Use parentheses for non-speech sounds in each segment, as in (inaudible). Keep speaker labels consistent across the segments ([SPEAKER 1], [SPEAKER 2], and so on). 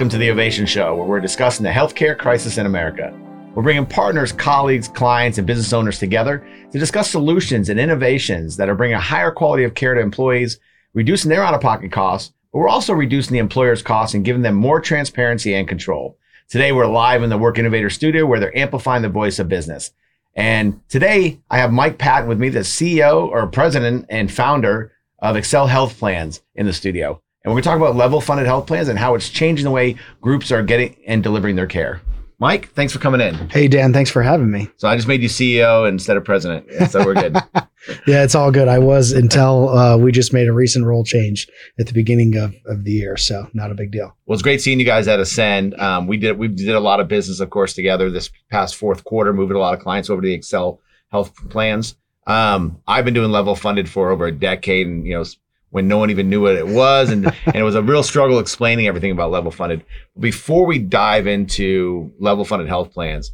[SPEAKER 1] welcome to the Ovation Show, where we're discussing the healthcare crisis in America. We're bringing partners, colleagues, clients, and business owners together to discuss solutions and innovations that are bringing a higher quality of care to employees, reducing their out of pocket costs, but we're also reducing the employer's costs and giving them more transparency and control. Today, we're live in the Work Innovator studio where they're amplifying the voice of business. And today, I have Mike Patton with me, the CEO or president and founder of Excel Health Plans in the studio. And we're going to talk about level funded health plans and how it's changing the way groups are getting and delivering their care. Mike, thanks for coming in.
[SPEAKER 2] Hey, Dan, thanks for having me.
[SPEAKER 1] So I just made you CEO instead of president. So we're good. (laughs)
[SPEAKER 2] yeah, it's all good. I was until uh, we just made a recent role change at the beginning of, of the year. So not a big deal.
[SPEAKER 1] Well, it's great seeing you guys at Ascend. Um, we did we did a lot of business, of course, together this past fourth quarter, moving a lot of clients over to the Excel health plans. Um, I've been doing level funded for over a decade and, you know, when no one even knew what it was. And, (laughs) and it was a real struggle explaining everything about level funded. Before we dive into level funded health plans,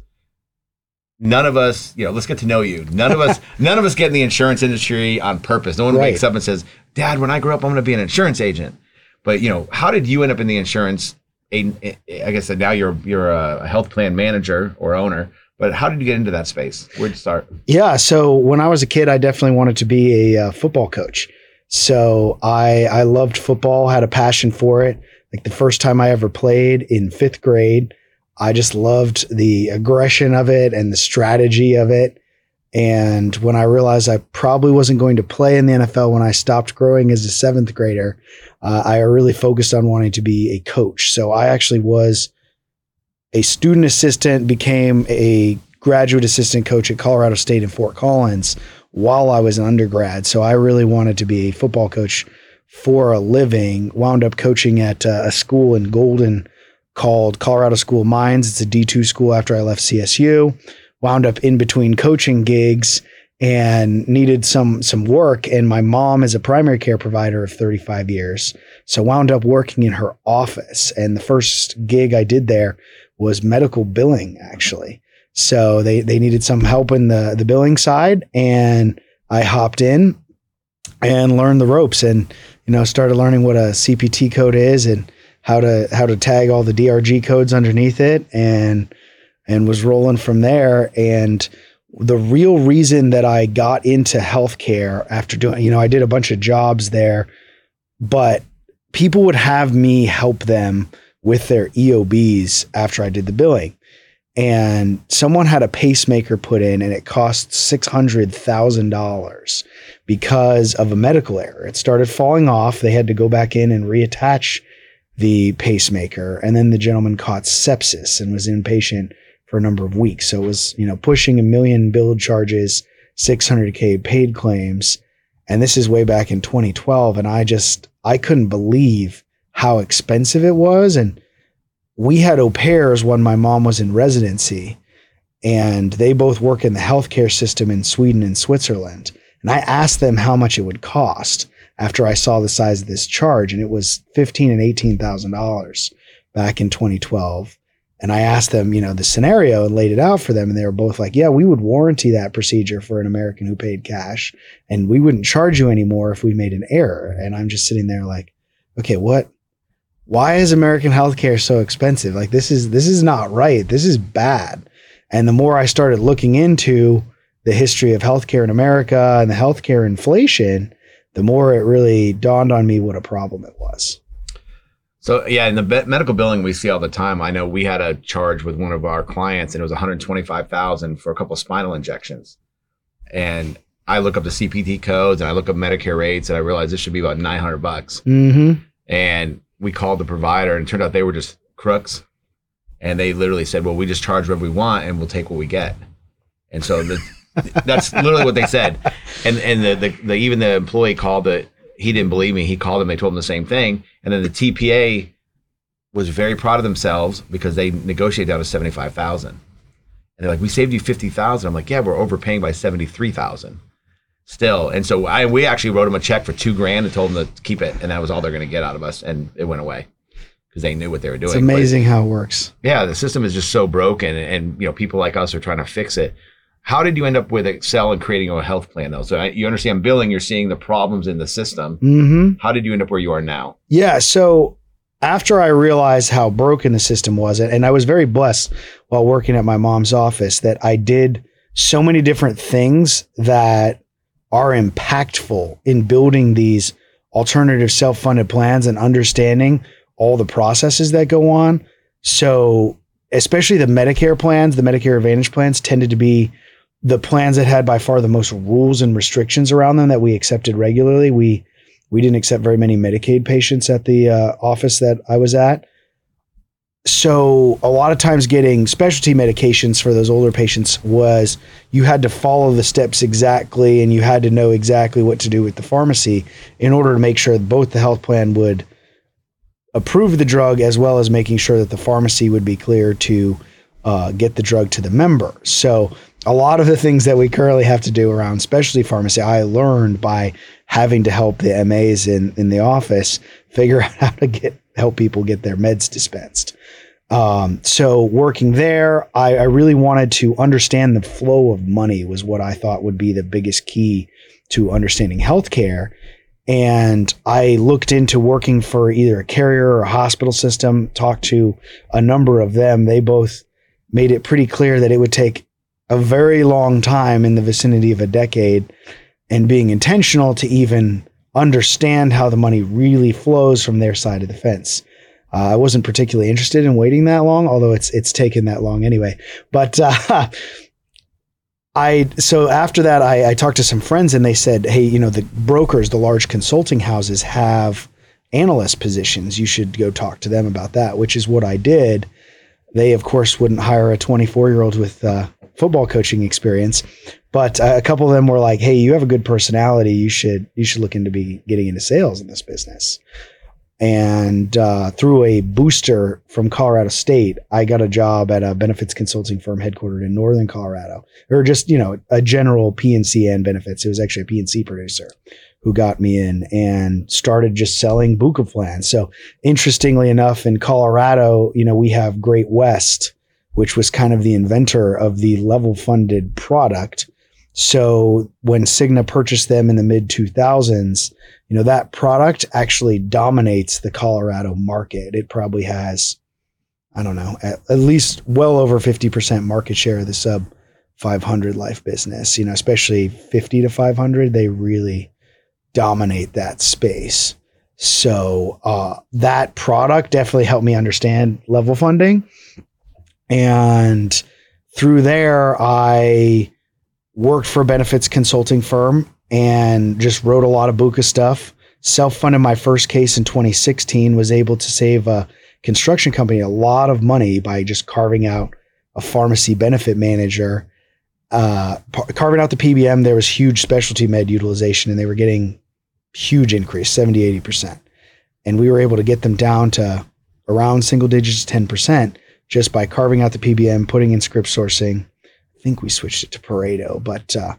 [SPEAKER 1] none of us, you know, let's get to know you. None of us, (laughs) none of us get in the insurance industry on purpose. No one right. wakes up and says, Dad, when I grow up, I'm going to be an insurance agent. But, you know, how did you end up in the insurance? I guess now you're, you're a health plan manager or owner. But how did you get into that space? Where'd you start?
[SPEAKER 2] Yeah. So when I was a kid, I definitely wanted to be a uh, football coach. So I I loved football, had a passion for it. Like the first time I ever played in fifth grade, I just loved the aggression of it and the strategy of it. And when I realized I probably wasn't going to play in the NFL when I stopped growing as a seventh grader, uh, I really focused on wanting to be a coach. So I actually was a student assistant, became a graduate assistant coach at Colorado State in Fort Collins while I was an undergrad. So I really wanted to be a football coach for a living. Wound up coaching at uh, a school in Golden called Colorado School of Mines. It's a D2 school after I left CSU. Wound up in between coaching gigs and needed some some work and my mom is a primary care provider of 35 years so wound up working in her office and the first gig I did there was medical billing actually so they they needed some help in the the billing side, and I hopped in and learned the ropes, and you know started learning what a CPT code is and how to how to tag all the DRG codes underneath it, and and was rolling from there. And the real reason that I got into healthcare after doing, you know, I did a bunch of jobs there, but people would have me help them with their EOBs after I did the billing and someone had a pacemaker put in and it cost $600,000 because of a medical error. It started falling off. They had to go back in and reattach the pacemaker. And then the gentleman caught sepsis and was inpatient for a number of weeks. So it was, you know, pushing a million bill charges, 600K paid claims. And this is way back in 2012. And I just, I couldn't believe how expensive it was. And we had au pairs when my mom was in residency, and they both work in the healthcare system in Sweden and Switzerland. And I asked them how much it would cost after I saw the size of this charge, and it was fifteen and eighteen thousand dollars back in 2012. And I asked them, you know, the scenario and laid it out for them, and they were both like, "Yeah, we would warranty that procedure for an American who paid cash, and we wouldn't charge you anymore if we made an error." And I'm just sitting there like, "Okay, what why is American healthcare so expensive? Like this is this is not right. This is bad. And the more I started looking into the history of healthcare in America and the healthcare inflation, the more it really dawned on me what a problem it was.
[SPEAKER 1] So yeah, in the be- medical billing we see all the time. I know we had a charge with one of our clients, and it was one hundred twenty-five thousand for a couple of spinal injections. And I look up the CPT codes and I look up Medicare rates, and I realize this should be about nine hundred bucks.
[SPEAKER 2] Mm-hmm.
[SPEAKER 1] And we called the provider and it turned out they were just crooks. And they literally said, well, we just charge whatever we want and we'll take what we get. And so the, (laughs) that's literally what they said. And and the, the, the even the employee called it. He didn't believe me. He called them. They told him the same thing. And then the TPA was very proud of themselves because they negotiated down to seventy five thousand. And they're like, "We saved you fifty thousand. I'm like, "Yeah, we're overpaying by seventy three thousand still. And so I we actually wrote them a check for two grand and told them to keep it, and that was all they're going to get out of us, and it went away because they knew what they were doing.
[SPEAKER 2] It's amazing but, how it works.
[SPEAKER 1] Yeah, the system is just so broken, and, and, you know people like us are trying to fix it. How did you end up with Excel and creating a health plan though? So you understand billing, you're seeing the problems in the system.
[SPEAKER 2] Mm-hmm.
[SPEAKER 1] How did you end up where you are now?
[SPEAKER 2] Yeah, so after I realized how broken the system was, and I was very blessed while working at my mom's office that I did so many different things that are impactful in building these alternative self funded plans and understanding all the processes that go on. So, especially the Medicare plans, the Medicare Advantage plans tended to be the plans that had by far the most rules and restrictions around them that we accepted regularly. We we didn't accept very many Medicaid patients at the uh, office that I was at. So a lot of times getting specialty medications for those older patients was you had to follow the steps exactly and you had to know exactly what to do with the pharmacy in order to make sure that both the health plan would approve the drug as well as making sure that the pharmacy would be clear to uh, get the drug to the member. So a lot of the things that we currently have to do around specialty pharmacy, I learned by having to help the MAs in, in the office figure (laughs) out how to get help people get their meds dispensed. Um, so working there, I, I really wanted to understand the flow of money was what I thought would be the biggest key to understanding healthcare. And I looked into working for either a carrier or a hospital system, talked to a number of them. They both made it pretty clear that it would take a very long time in the vicinity of a decade and being intentional to even understand how the money really flows from their side of the fence. Uh, I wasn't particularly interested in waiting that long, although it's it's taken that long anyway. But (laughs) uh, I so after that, I, I talked to some friends and they said, "Hey, you know, the brokers, the large consulting houses have analyst positions. You should go talk to them about that." Which is what I did. They, of course, wouldn't hire a 24 year old with uh, football coaching experience, but uh, a couple of them were like, "Hey, you have a good personality. You should you should look into be getting into sales in this business." And uh, through a booster from Colorado State, I got a job at a benefits consulting firm headquartered in Northern Colorado, or just you know a general P&C and benefits. It was actually a P&C producer who got me in and started just selling Buca plans. So interestingly enough, in Colorado, you know, we have Great West, which was kind of the inventor of the level funded product. So when Cigna purchased them in the mid 2000s, you know, that product actually dominates the Colorado market. It probably has, I don't know, at, at least well over 50% market share of the sub 500 life business, you know, especially 50 to 500, they really dominate that space. So uh, that product definitely helped me understand level funding. And through there, I worked for a benefits consulting firm and just wrote a lot of Buca stuff. Self funded my first case in 2016, was able to save a construction company a lot of money by just carving out a pharmacy benefit manager. Uh, carving out the PBM, there was huge specialty med utilization and they were getting huge increase, 70, 80%. And we were able to get them down to around single digits, 10%, just by carving out the PBM, putting in script sourcing. I think we switched it to Pareto, but uh,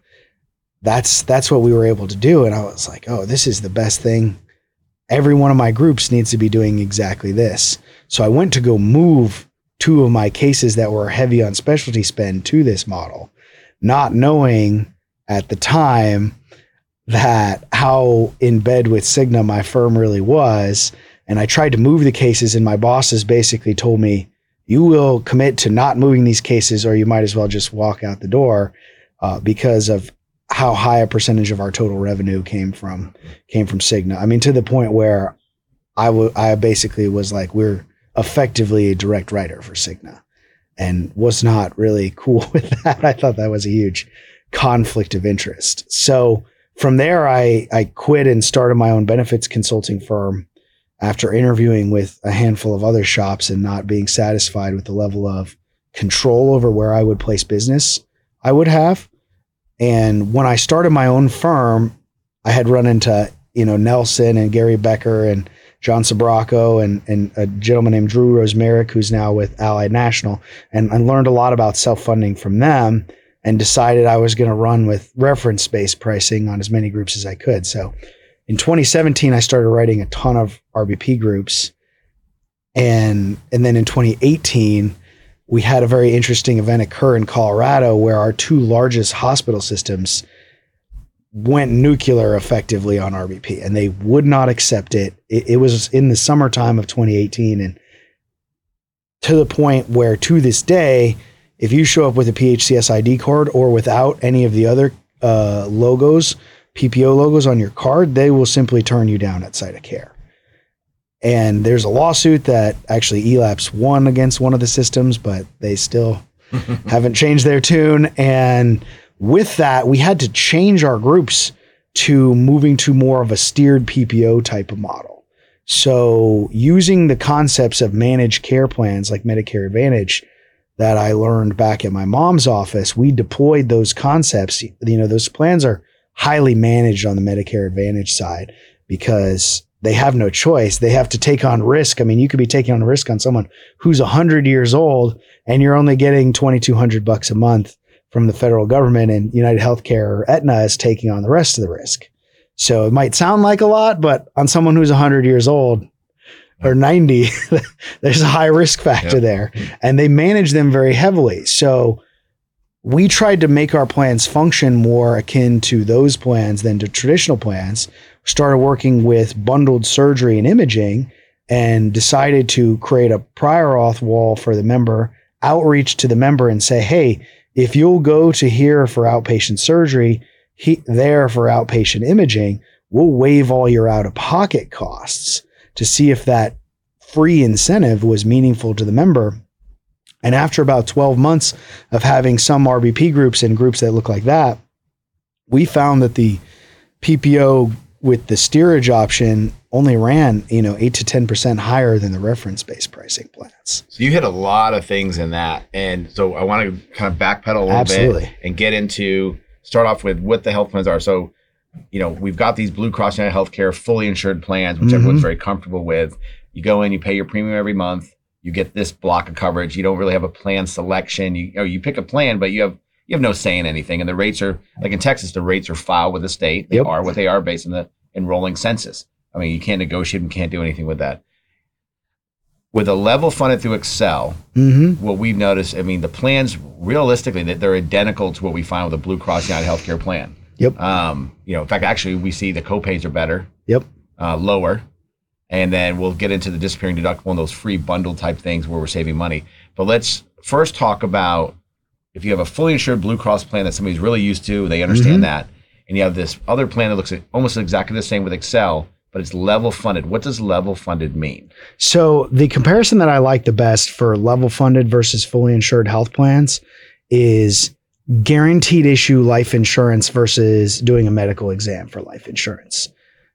[SPEAKER 2] that's that's what we were able to do. And i was like oh this is the best thing. Every one of my groups needs to be doing exactly this. So i went to go move two of my cases that were heavy on specialty spend to this model not knowing at the time that how in bed with Cigna my firm really was. And i tried to move the cases and my bosses basically told me you will commit to not moving these cases or you might as well just walk out the door uh, because of how high a percentage of our total revenue came from came from Cigna. I mean, to the point where I, w- I basically was like, we're effectively a direct writer for Cigna, and was not really (laughs) cool with that. I thought that was a huge conflict of interest. So from there, I I quit and started my own benefits consulting firm after interviewing with a handful of other shops and not being satisfied with the level of control over where I would place business I would have. And when I started my own firm, I had run into, you know, Nelson and Gary Becker and John Sabraco and, and a gentleman named Drew Rosmerick, who's now with Allied National. And I learned a lot about self funding from them and decided I was going to run with reference based pricing on as many groups as I could. So in 2017, I started writing a ton of RBP groups. And, and then in 2018, we had a very interesting event occur in Colorado where our two largest hospital systems went nuclear effectively on RBP and they would not accept it. it. It was in the summertime of 2018 and to the point where to this day, if you show up with a PHCS ID card or without any of the other uh, logos, PPO logos on your card, they will simply turn you down at site of care. And there's a lawsuit that actually ELAPS won against one of the systems, but they still (laughs) haven't changed their tune. And with that, we had to change our groups to moving to more of a steered PPO type of model. So using the concepts of managed care plans like Medicare Advantage that I learned back at my mom's office, we deployed those concepts. You know, those plans are highly managed on the Medicare Advantage side because they have no choice. They have to take on risk. I mean, you could be taking on risk on someone who's 100 years old and you're only getting 2200 bucks a month from the federal government and United Healthcare or Aetna is taking on the rest of the risk. So it might sound like a lot, but on someone who's 100 years old or 90, (laughs) there's a high risk factor yep. there. And they manage them very heavily. So we tried to make our plans function more akin to those plans than to traditional plans. Started working with bundled surgery and imaging and decided to create a prior auth wall for the member, outreach to the member and say, hey, if you'll go to here for outpatient surgery, he, there for outpatient imaging, we'll waive all your out of pocket costs to see if that free incentive was meaningful to the member. And after about 12 months of having some RBP groups and groups that look like that, we found that the PPO with the steerage option only ran, you know, eight to 10% higher than the reference based pricing plans.
[SPEAKER 1] So you hit a lot of things in that. And so I want to kind of backpedal a little Absolutely. bit and get into start off with what the health plans are. So, you know, we've got these Blue Cross United Healthcare fully insured plans, which mm-hmm. everyone's very comfortable with. You go in, you pay your premium every month, you get this block of coverage. You don't really have a plan selection. You, you know, you pick a plan, but you have you have no say in anything. And the rates are like in Texas, the rates are filed with the state. They yep. are what they are based on the enrolling census. I mean, you can't negotiate and can't do anything with that. With a level funded through Excel, mm-hmm. what we've noticed, I mean, the plans realistically that they're identical to what we find with a Blue Cross United Healthcare plan.
[SPEAKER 2] Yep.
[SPEAKER 1] Um, you know, in fact, actually, we see the copays are better.
[SPEAKER 2] Yep.
[SPEAKER 1] Uh, lower, and then we'll get into the disappearing deductible and those free bundle type things where we're saving money. But let's first talk about if you have a fully insured Blue Cross plan that somebody's really used to, they understand mm-hmm. that, and you have this other plan that looks almost exactly the same with Excel, but it's level funded. What does level funded mean?
[SPEAKER 2] So the comparison that I like the best for level funded versus fully insured health plans is guaranteed issue life insurance versus doing a medical exam for life insurance.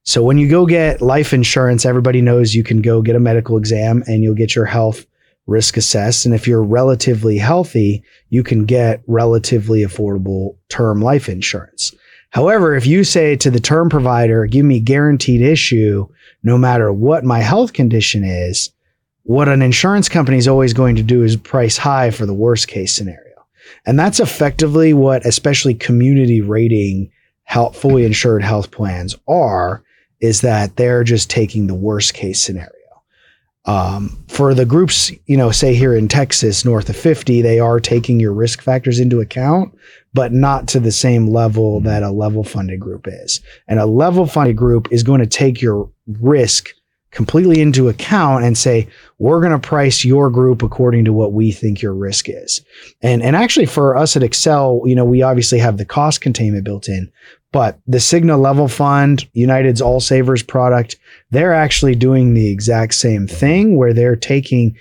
[SPEAKER 2] So when you go get life insurance, everybody knows you can go get a medical exam and you'll get your health risk assessed. And if you're relatively healthy, you can get relatively affordable term life insurance. However, if you say to the term provider, give me guaranteed issue no matter what my health condition is, what an insurance company is always going to do is price high for the worst case scenario. And that's effectively what especially community rating health, fully insured health plans are, is that they're just taking the worst case scenario. Um, for the groups, you know, say here in Texas, north of 50, they are taking your risk factors into account, but not to the same level mm-hmm. that a level funded group is. And a level funded group is going to take your risk completely into account and say, we're going to price your group according to what we think your risk is. And, and actually for us at Excel, you know, we obviously have the cost containment built in, but the Cigna Level Fund, United's All Savers product, they're actually doing the exact same thing where they're taking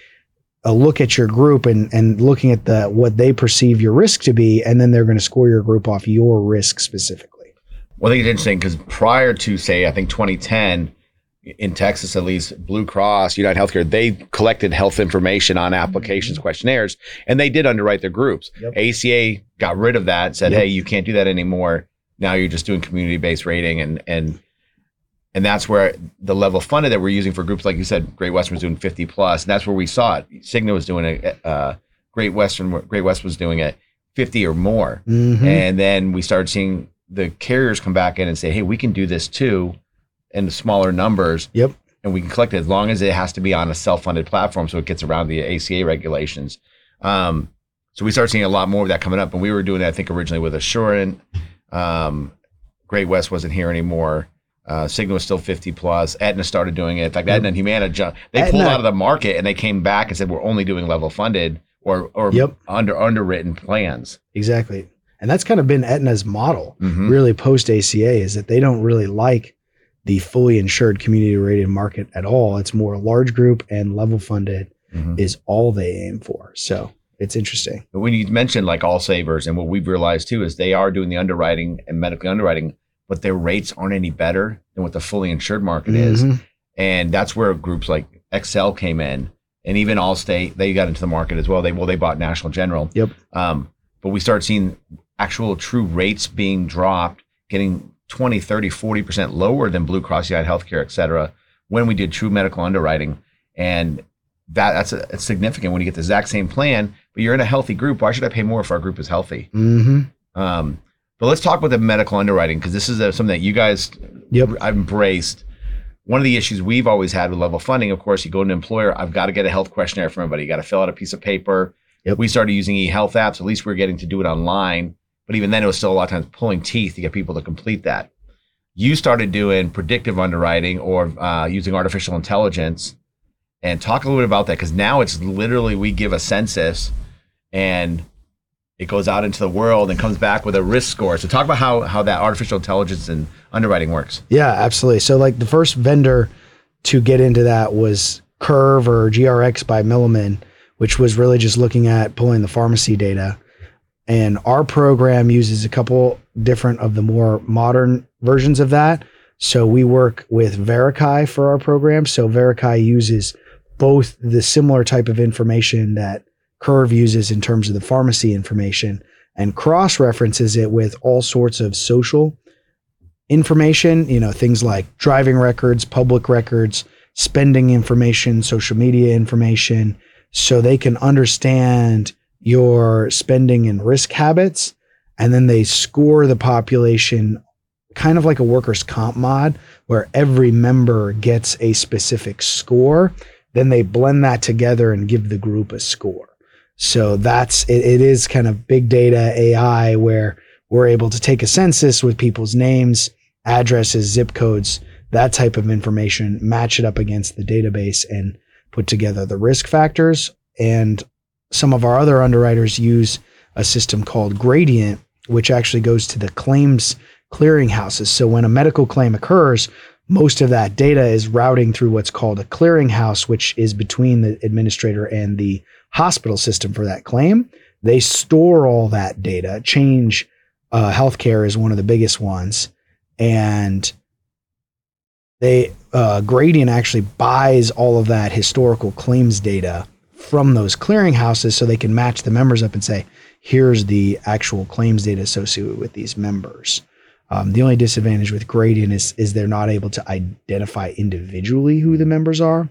[SPEAKER 2] a look at your group and, and looking at the what they perceive your risk to be, and then they're going to score your group off your risk specifically.
[SPEAKER 1] Well, I think it's interesting because prior to say, I think 2010, in Texas at least, Blue Cross, United Healthcare, they collected health information on applications, mm-hmm. questionnaires, and they did underwrite their groups. Yep. ACA got rid of that, said, yep. hey, you can't do that anymore. Now you're just doing community based rating and and and that's where the level funded that we're using for groups like you said, Great Western was doing 50 plus, and that's where we saw it. Cigna was doing it. Uh, Great Western, Great West was doing it 50 or more, mm-hmm. and then we started seeing the carriers come back in and say, "Hey, we can do this too." in smaller numbers.
[SPEAKER 2] Yep.
[SPEAKER 1] And we can collect it as long as it has to be on a self-funded platform, so it gets around the ACA regulations. Um, so we start seeing a lot more of that coming up, and we were doing that, I think, originally with Assurant, um, Great West wasn't here anymore. Uh, Cigna was still 50 plus. Aetna started doing it. In fact, Aetna and Humana, ju- they pulled out of the market and they came back and said, we're only doing level funded or, or
[SPEAKER 2] Yep.
[SPEAKER 1] under underwritten plans.
[SPEAKER 2] Exactly. And that's kind of been Aetna's model,
[SPEAKER 1] Mhm.
[SPEAKER 2] really post ACA, is that they don't really like the fully insured community rated market at all. It's more large group and level funded
[SPEAKER 1] Mhm.
[SPEAKER 2] is all they aim for. So it's interesting.
[SPEAKER 1] When you mentioned like all savers and what we've realized too is they are doing the underwriting and medically underwriting, but their rates aren't any better than what the fully insured market is.
[SPEAKER 2] Mhm.
[SPEAKER 1] And that's where groups like Excel came in and even Allstate, they got into the market as well. They, well, they bought National General.
[SPEAKER 2] Yep.
[SPEAKER 1] Um, but we start seeing actual true rates being dropped, getting 20, 30, 40% lower than Blue Cross United Healthcare, et cetera, when we did true medical underwriting. And that that's a, it's significant when you get the exact same plan, but you're in a healthy group. Why should I pay more if our group is healthy?
[SPEAKER 2] Mhm.
[SPEAKER 1] Um, but let's talk about the medical underwriting because this is uh something that you guys
[SPEAKER 2] Yep.
[SPEAKER 1] I've embraced. One of the issues we've always had with level funding, of course, you go to an employer, I've got to get a health questionnaire from everybody. You got to fill out a piece of paper.
[SPEAKER 2] Yep.
[SPEAKER 1] We started using e-health apps. At least we are getting to do it online. But even then, it was still a lot of times pulling teeth to get people to complete that. You started doing predictive underwriting or uh, using artificial intelligence. And talk a little bit about that because now it's literally we give a census and it goes out into the world and comes back with a risk score. So talk about how how that artificial intelligence and underwriting works.
[SPEAKER 2] Yeah, absolutely. So like the first vendor to get into that was Curve or GRX by Milliman, which was really just looking at pulling the pharmacy data. And our program uses a couple different of the more modern versions of that. So we work with Verify for our program. So Verify uses both the similar type of information that Curve uses in terms of the pharmacy information and cross references it with all sorts of social information, you know, things like driving records, public records, spending information, social media information, so they can understand your spending and risk habits. And then they score the population kind of like a workers' comp mod, where every member gets a specific score. Then they blend that together and give the group a score. So that's it, it is kind of big data AI where we're able to take a census with people's names, addresses, zip codes, that type of information, match it up against the database and put together the risk factors. And some of our other underwriters use a system called Gradient, which actually goes to the claims clearinghouses. So when a medical claim occurs, most of that data is routing through what's called a clearinghouse, which is between the administrator and the hospital system for that claim. They store all that data. Change uh, healthcare is one of the biggest ones, and they uh, Gradient actually buys all of that historical claims data from those clearinghouses, so they can match the members up and say, "Here's the actual claims data associated with these members." Um, the only disadvantage with Gradient is is they're not able to identify individually who the members are.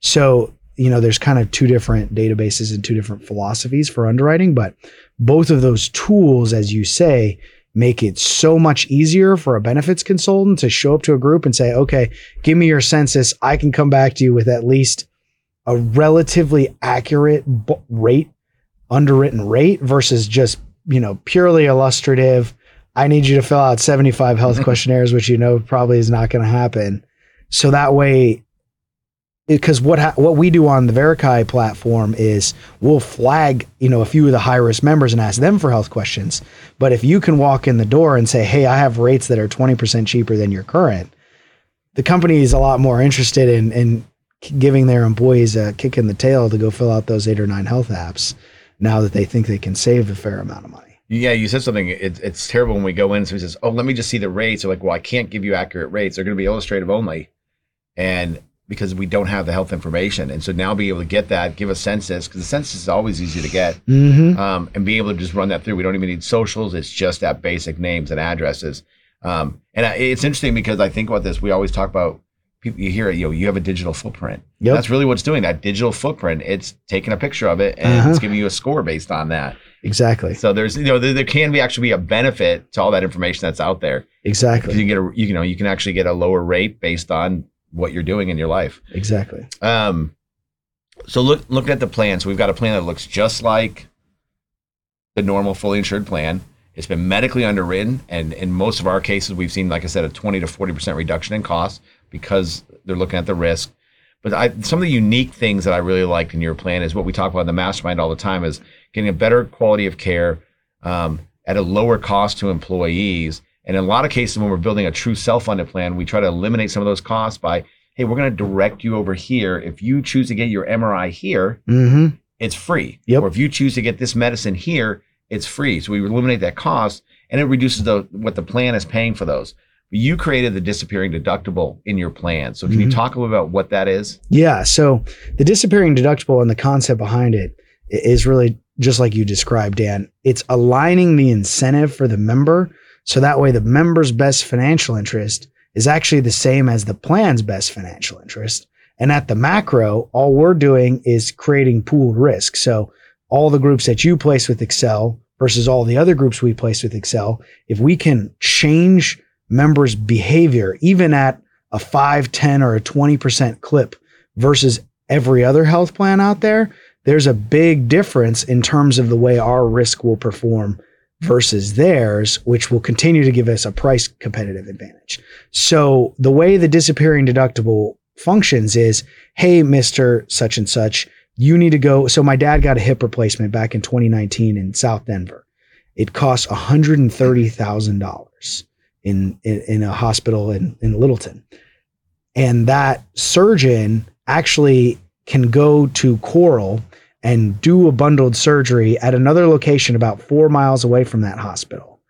[SPEAKER 2] So you know, there's kind of two different databases and two different philosophies for underwriting, but both of those tools, as you say, make it so much easier for a benefits consultant to show up to a group and say, okay, give me your census. I can come back to you with at least a relatively accurate rate, underwritten rate versus just, you know, purely illustrative. I need you to fill out 75 health mm-hmm. questionnaires, which you know probably is not going to happen. So that way, because what ha- what we do on the Verify platform is we'll flag you know a few of the high risk members and ask them for health questions. But if you can walk in the door and say, "Hey, I have rates that are twenty percent cheaper than your current," the company is a lot more interested in in giving their employees a kick in the tail to go fill out those eight or nine health apps now that they think they can save a fair amount of money.
[SPEAKER 1] Yeah, you said something. It, it's terrible when we go in. And somebody says, "Oh, let me just see the rates." They're like, "Well, I can't give you accurate rates. They're going to be illustrative only," and because we don't have the health information, and so now be able to get that, give a census because the census is always easy to get,
[SPEAKER 2] Mm-hmm.
[SPEAKER 1] um, and be able to just run that through. We don't even need socials. It's just that basic names and addresses. Um, and I- it's interesting because I think about this. We always talk about people. You hear it. You know, you have a digital footprint.
[SPEAKER 2] Yep.
[SPEAKER 1] That's really what's doing. That digital footprint. It's taking a picture of it and it's
[SPEAKER 2] Uh-huh.
[SPEAKER 1] giving you a score based on that.
[SPEAKER 2] Exactly.
[SPEAKER 1] So there's you know there, there can be actually be a benefit to all that information that's out there.
[SPEAKER 2] Exactly.
[SPEAKER 1] You get a you know you can actually get a lower rate based on what you're doing in your life.
[SPEAKER 2] Exactly.
[SPEAKER 1] Um, so look looking at the plan. So we've got a plan that looks just like the normal fully insured plan, It's been medically underwritten, and in most of our cases, we've seen, like I said, a 20 to 40 percent reduction in costs because they're looking at the risk. But I, some of the unique things that I really liked in your plan is what we talk about in the mastermind all the time is getting a better quality of care um, at a lower cost to employees. And in a lot of cases, when we're building a true self-funded plan, we try to eliminate some of those costs by, hey, we're going to direct you over here. If you choose to get your MRI here,
[SPEAKER 2] hmm
[SPEAKER 1] it's free.
[SPEAKER 2] Yep.
[SPEAKER 1] Or if you choose to get this medicine here, it's free. So we eliminate that cost, and it reduces the what the plan is paying for those. You created the disappearing deductible in your plan. So can you
[SPEAKER 2] Mhm.
[SPEAKER 1] talk a little about what that is?
[SPEAKER 2] Yeah. So the disappearing deductible and the concept behind it is really just like you described, Dan. It's aligning the incentive for the member so that way the member's best financial interest is actually the same as the plan's best financial interest. And at the macro, all we're doing is creating pooled risk. So all the groups that you place with Excel versus all the other groups we place with Excel, if we can change members' behavior, even at a 5, 10, or a 20% clip versus every other health plan out there, there's a big difference in terms of the way our risk will perform versus theirs, which will continue to give us a price competitive advantage. So the way the disappearing deductible functions is, hey, Mr. Such and such, you need to go. So my dad got a hip replacement back in 2019 in South Denver. It cost $130,000 in, in, in a hospital in, in Littleton. And that surgeon actually can go to Coral and do a bundled surgery at another location about four miles away from that hospital.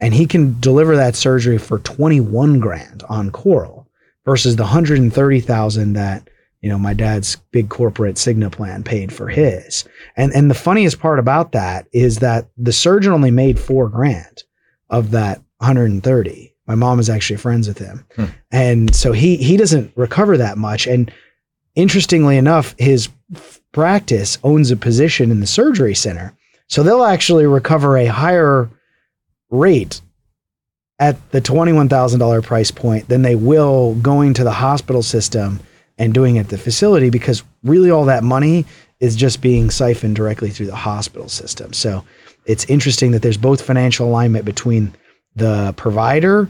[SPEAKER 2] And he can deliver that surgery for 21 grand on Coral versus the 130,000 that, you know, my dad's big corporate Cigna plan paid for his. And and the funniest part about that is that the surgeon only made four grand of that 130. My mom is actually friends with him.
[SPEAKER 1] Hmm.
[SPEAKER 2] And so he he doesn't recover that much. And interestingly enough, his practice owns a position in the surgery center. So they'll actually recover a higher rate at the $21,000 price point than they will going to the hospital system and doing it at the facility because really all that money is just being siphoned directly through the hospital system. So it's interesting that there's both financial alignment between the provider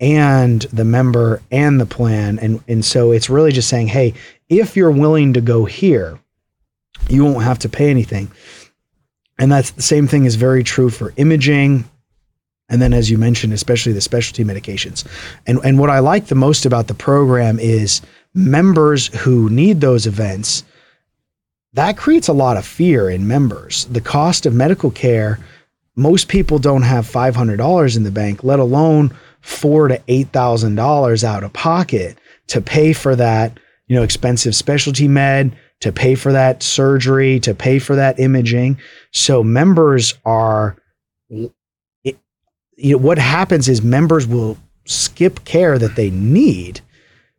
[SPEAKER 2] and the member and the plan. And, and so it's really just saying, hey, if you're willing to go here, you won't have to pay anything. And that's the same thing is very true for imaging. And then, as you mentioned, especially the specialty medications. And, and what I like the most about the program is members who need those events, that creates a lot of fear in members. The cost of medical care, most people don't have $500 in the bank, let alone four to $8,000 out of pocket to pay for that, you know, expensive specialty med, to pay for that surgery, to pay for that imaging. So members are, it, you know, what happens is members will skip care that they need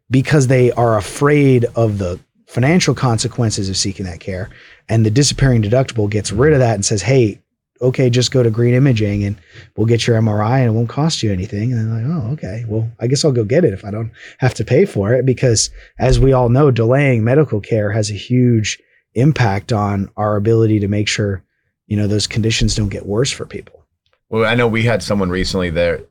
[SPEAKER 2] because they are afraid of the financial consequences of seeking that care. And the disappearing deductible gets rid of that and says, hey, okay, just go to green imaging and we'll get your MRI and it won't cost you anything. And they're like, oh, okay, well, I guess I'll go get it if I don't have to pay for it. Because as we all know, delaying medical care has a huge impact on our ability to make sure, you know, those conditions don't get worse for people.
[SPEAKER 1] Well, I know we had someone recently there.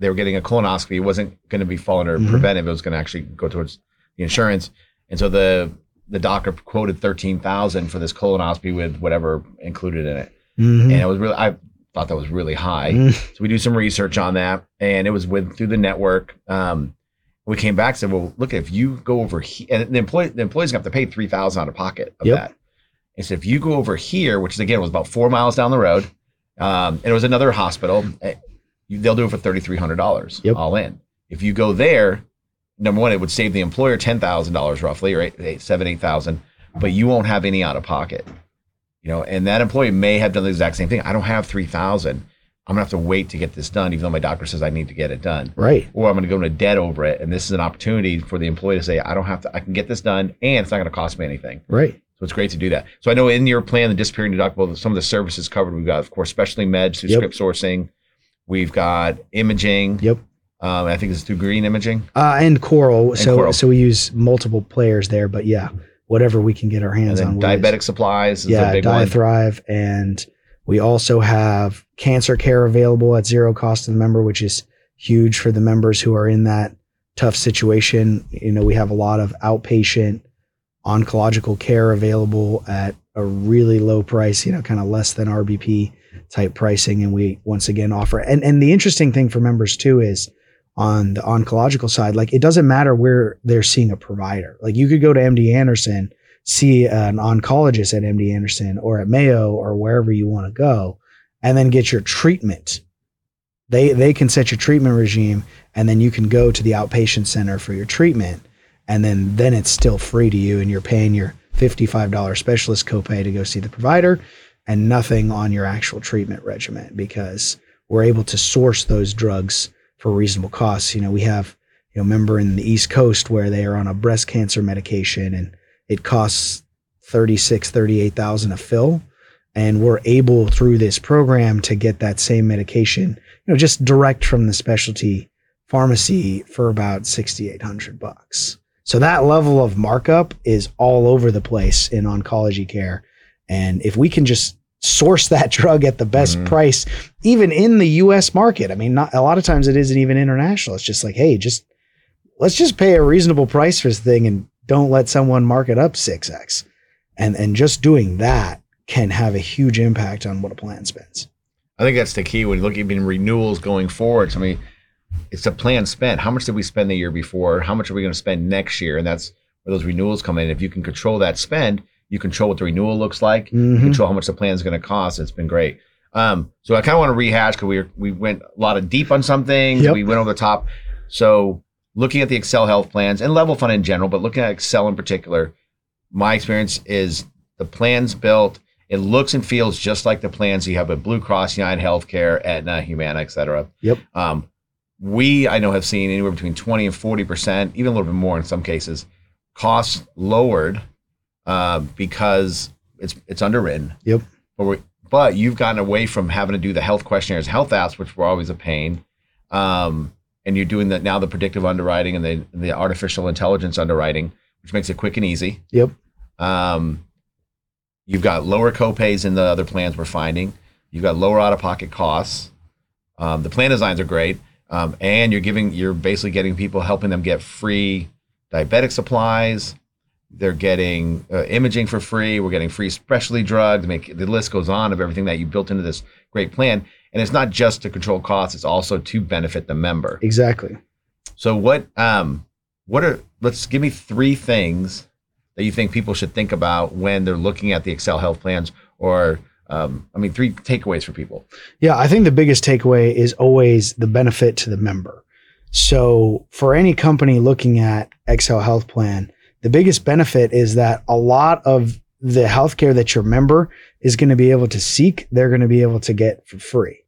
[SPEAKER 1] They were getting a colonoscopy. It wasn't going to be fall under
[SPEAKER 2] Mhm.
[SPEAKER 1] preventive. It was going to actually go towards the insurance. And so the the doctor quoted thirteen thousand for this colonoscopy with whatever included in it.
[SPEAKER 2] Mhm.
[SPEAKER 1] And it was really, I thought that was really high.
[SPEAKER 2] Mm.
[SPEAKER 1] So we do some research on that, and it was with through the network. Um, we came back and said, "Well, look, if you go over here, and the employee, the employee's gonna have to pay three thousand out of pocket of
[SPEAKER 2] Yep.
[SPEAKER 1] that." And so if you go over here, which is again was about four miles down the road, um, and it was another hospital, eh, you, they'll do it for thirty three hundred dollars
[SPEAKER 2] Yep.
[SPEAKER 1] all in. If you go there, number one, it would save the employer ten thousand dollars roughly, or eight, eight, seven, eight thousand, but you won't have any out of pocket. You know, and that employee may have done the exact same thing. I don't have three thousand. I'm gonna have to wait to get this done, even though my doctor says I need to get it done.
[SPEAKER 2] Right.
[SPEAKER 1] Or I'm gonna go into debt over it. And this is an opportunity for the employee to say, I don't have to, I can get this done and it's not gonna cost me anything.
[SPEAKER 2] Right.
[SPEAKER 1] So it's great to do that. So I know in your plan, the disappearing deductible, some of the services covered, we've got, of course, specialty meds through
[SPEAKER 2] Yep.
[SPEAKER 1] script sourcing. We've got imaging.
[SPEAKER 2] Yep.
[SPEAKER 1] Um, I think it's through green imaging.
[SPEAKER 2] Uh, and Coral. so
[SPEAKER 1] Coral.
[SPEAKER 2] so we use multiple players there, but yeah, whatever we can get our hands on.
[SPEAKER 1] diabetic supplies is
[SPEAKER 2] yeah,
[SPEAKER 1] a big one.
[SPEAKER 2] Diathrive and We also have cancer care available at zero cost to the member, which is huge for the members who are in that tough situation. You know, we have a lot of outpatient oncological care available at a really low price, you know, kind of less than RBP type pricing. And we once again offer, and, and the interesting thing for members too is on the oncological side, like it doesn't matter where they're seeing a provider. Like you could go to MD Anderson, see an oncologist at MD Anderson or at Mayo or wherever you want to go, and then get your treatment. They, they can set your treatment regime and then you can go to the outpatient center for your treatment and then then it's still free to you and you're paying your $55 specialist copay to go see the provider and nothing on your actual treatment regimen because we're able to source those drugs for reasonable costs. You know, we have, you know, member in the East Coast where they are on a breast cancer medication and it costs 36, 38,000 a fill. And we're able through this program to get that same medication, you know, just direct from the specialty pharmacy for about 6,800 bucks. So that level of markup is all over the place in oncology care. And if we can just source (laughs) that drug at the best mm-hmm. price, even in the US market, I mean, not a lot of times it isn't even international. It's just like, hey, just let's just pay a reasonable price for this thing and don't let someone mark it up 6x. And and just doing that can have a huge impact on what a plan spends.
[SPEAKER 1] I think that's the key when you look even renewals going forward. I mean, it's a plan spent. How much did we spend the year before? How much are we going to spend next year? And that's where those renewals come in. If you can control that spend, you control what the renewal looks like, mm-hmm. control how much the plan is going to cost. It's been great. Um, so I kind of want to rehash because we we went a lot of deep on some things. Yep. We went over the top. So looking at the Excel health plans and level fund in general, but looking at Excel in particular, my experience is the plans built. It looks and feels just like the plans you have at Blue Cross, United Healthcare, Aetna, Humana, et cetera.
[SPEAKER 2] Yep.
[SPEAKER 1] Um, we I know have seen anywhere between 20 and 40 percent, even a little bit more in some cases, costs lowered uh, because it's it's underwritten.
[SPEAKER 2] Yep.
[SPEAKER 1] But we, but you've gotten away from having to do the health questionnaires, health apps, which were always a pain. Um, and you're doing that now the predictive underwriting and the the artificial intelligence underwriting, which makes it quick and easy.
[SPEAKER 2] Yep.
[SPEAKER 1] Um, you've got lower copays in the other plans we're finding. You've got lower out of pocket costs. Um, the plan designs are great. Um, and you're giving, you're basically getting people, helping them get free diabetic supplies. They're getting uh, imaging for free. We're getting free specialty drugs. Make the list goes on of everything that you built into this great plan. And it's not just to control costs; it's also to benefit the member.
[SPEAKER 2] Exactly.
[SPEAKER 1] So what? Um, what are? Let's give me three things that you think people should think about when they're looking at the Excel health plans or um, I mean, three takeaways for people.
[SPEAKER 2] Yeah, I think the biggest takeaway is always the benefit to the member. So, for any company looking at Excel Health Plan, the biggest benefit is that a lot of the healthcare that your member is going to be able to seek, they're going to be able to get for free.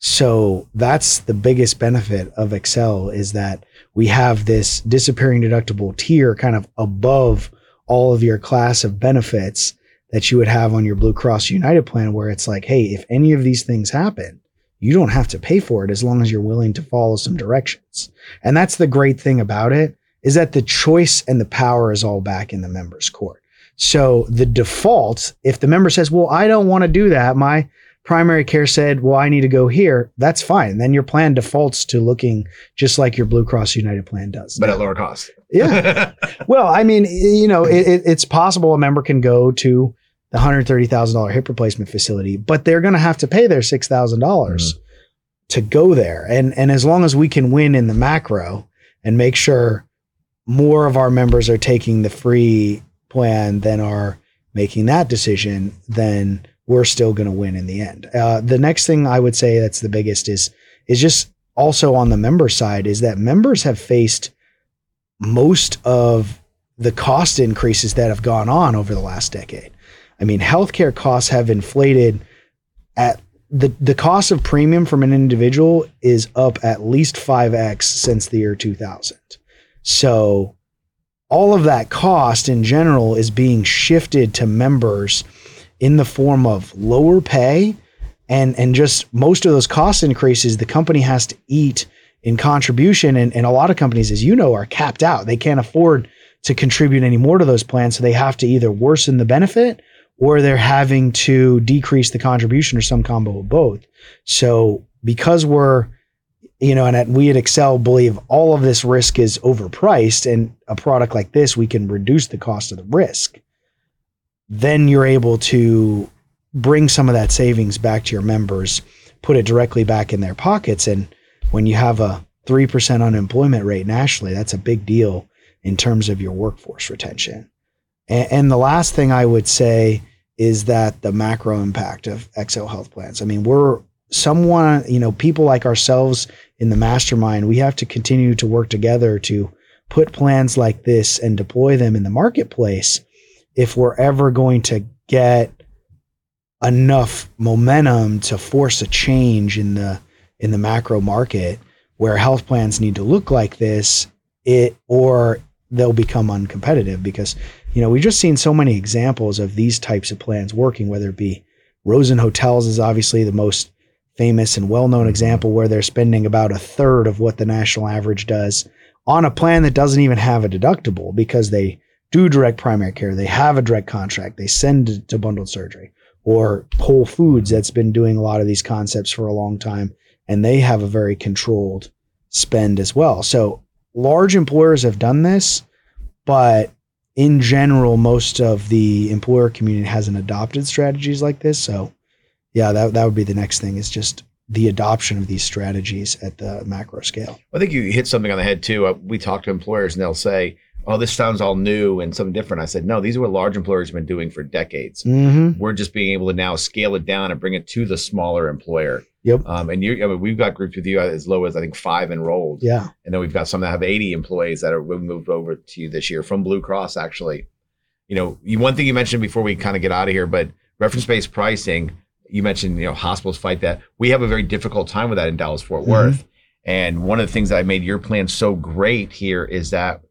[SPEAKER 2] So that's the biggest benefit of Excel is that we have this disappearing deductible tier kind of above all of your class of benefits that you would have on your Blue Cross United plan, where it's like, hey, if any of these things happen, you don't have to pay for it as long as you're willing to follow some directions. And that's the great thing about it is that the choice and the power is all back in the member's court. So the default, if the member says, well, I don't want to do that, my primary care said, well, I need to go here, that's fine. Then your plan defaults to looking just like your Blue Cross United plan does.
[SPEAKER 1] But at lower cost.
[SPEAKER 2] yeah. (laughs) well, I mean, you know, it, it's possible a member can go to the $130,000 hip replacement facility, but they're going to have to pay their $6,000 mm-hmm. to go there. And, and as long as we can win in the macro and make sure more of our members are taking the free plan than are making that decision, then we're still going to win in the end. Uh, the next thing I would say that's the biggest is, is just also on the member side is that members have faced most of the cost increases that have gone on over the last decade. I mean, healthcare costs have inflated at the, the cost of premium from an individual is up at least 5x since the year 2000. So all of that cost in general is being shifted to members in the form of lower pay and and just most of those cost increases the company has to eat in contribution. And, and a lot of companies as you know are capped out. They can't afford to contribute any more to those plans. So they have to either worsen the benefit or they're having to decrease the contribution or some combo of both. So because we're you know, and at, we at Excel believe all of this risk is overpriced, and a product like this, we can reduce the cost of the risk. Then you're able to bring some of that savings back to your members, put it directly back in their pockets. And when you have a 3% unemployment rate nationally, that's a big deal in terms of your workforce retention. And, and the last thing I would say is that the macro impact of Excel health plans. I mean, we're someone, you know, people like ourselves in the mastermind, we have to continue to work together to put plans like this and deploy them in the marketplace if we're ever going to get enough momentum to force a change in the in the macro market where health plans need to look like this it or they'll become uncompetitive because you know we've just seen so many examples of these types of plans working whether it be rosen hotels is obviously the most famous and well-known example where they're spending about a third of what the national average does on a plan that doesn't even have a deductible because they do direct primary care they have a direct contract they send it to bundled surgery or whole foods that's been doing a lot of these concepts for a long time and they have a very controlled spend as well. So large employers have done this but in general most of the employer community hasn't adopted strategies like this so yeah, that that would be the next thing is just the adoption of these strategies at the macro scale.
[SPEAKER 1] I think you hit something on the head too. Uh, we talk to employers and they'll say, "Oh, this sounds all new and something different." I said, "No, these are what large employers have been doing for decades.
[SPEAKER 2] Mm-hmm.
[SPEAKER 1] We're just being able to now scale it down and bring it to the smaller employer."
[SPEAKER 2] Yep.
[SPEAKER 1] Um, and you, I mean, we've got groups with you as low as I think five enrolled.
[SPEAKER 2] Yeah.
[SPEAKER 1] And then we've got some that have 80 employees that are moved over to you this year from Blue Cross. Actually, you know, you, one thing you mentioned before we kind of get out of here, but reference-based pricing you mentioned, you know, hospitals fight that. We have a very difficult time with that in Dallas Fort mm-hmm. Worth. And one of the things that I made your plan so great here is that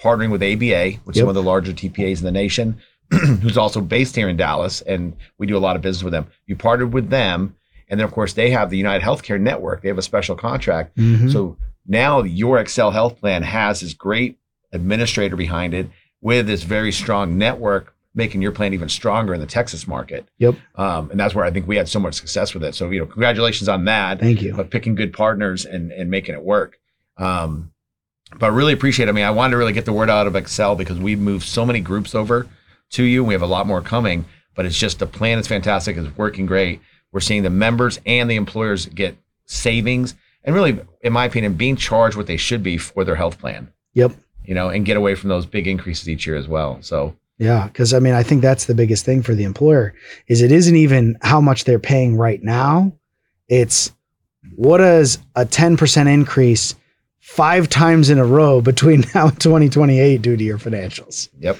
[SPEAKER 1] partnering with ABA, which yep. is one of the larger TPAs in the nation, (clears throat) who's also based here in Dallas, and we do a lot of business with them. You partnered with them, and then of course they have the United Healthcare Network. They have a special contract.
[SPEAKER 2] Mm-hmm.
[SPEAKER 1] So now your Excel Health Plan has this great administrator behind it with this very strong network making your plan even stronger in the Texas market.
[SPEAKER 2] Yep.
[SPEAKER 1] Um, and that's where I think we had so much success with it. So, you know, congratulations on that.
[SPEAKER 2] Thank you.
[SPEAKER 1] But picking good partners and, and making it work. Um, but I really appreciate it. I mean, I wanted to really get the word out of Excel because we've moved so many groups over to you. And we have a lot more coming, but it's just the plan is fantastic. It's working great. We're seeing the members and the employers get savings and really, in my opinion, being charged what they should be for their health plan.
[SPEAKER 2] Yep.
[SPEAKER 1] You know, and get away from those big increases each year as well. So
[SPEAKER 2] yeah, because I mean, I think that's the biggest thing for the employer is it isn't even how much they're paying right now. It's what does a 10% increase five times in a row between (laughs) now and 2028 do to your financials?
[SPEAKER 1] Yep.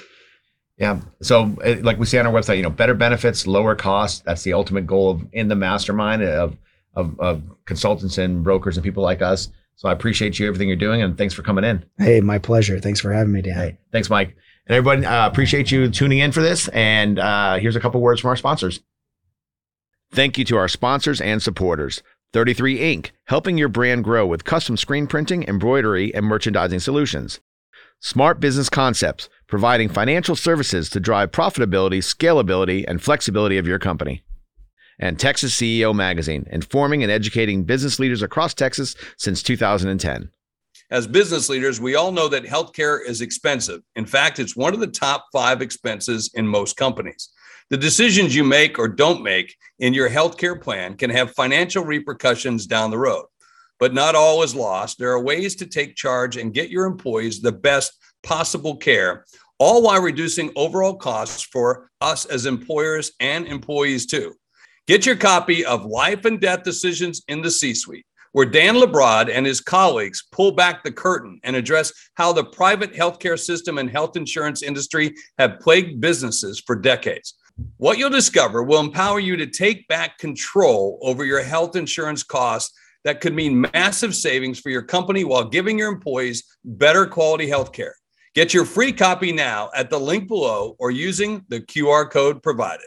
[SPEAKER 1] Yeah. So, eh, like we say on our website, you know, better benefits, lower costs. That's the ultimate goal of in the mastermind of, of, of consultants and brokers and people like us. So I appreciate you, everything you're doing, and thanks for coming in.
[SPEAKER 2] Hey, my pleasure. Thanks for having me, Dan.
[SPEAKER 1] Hey, thanks, Mike. And everybody, uh, appreciate you tuning in for this. And uh, here's a couple words from our sponsors. Thank you to our sponsors and supporters. 33 Inc., helping your brand grow with custom screen printing, embroidery, and merchandising solutions. Smart Business Concepts, providing financial services to drive profitability, scalability, and flexibility of your company. And Texas CEO Magazine, informing and educating business leaders across Texas since 2010.
[SPEAKER 3] As business leaders, we all know that healthcare is expensive. In fact, it's one of the top five expenses in most companies. The decisions you make or don't make in your healthcare plan can have financial repercussions down the road. But not all is lost. There are ways to take charge and get your employees the best possible care, all while reducing overall costs for us as employers and employees too. Get your copy of Life and Death Decisions in the C Suite where Dan Labroad and his colleagues pull back the curtain and address how the private healthcare system and health insurance industry have plagued businesses for decades. What you'll discover will empower you to take back control over your health insurance costs that could mean massive savings for your company while giving your employees better quality healthcare. Get your free copy now at the link below or using the QR code provided.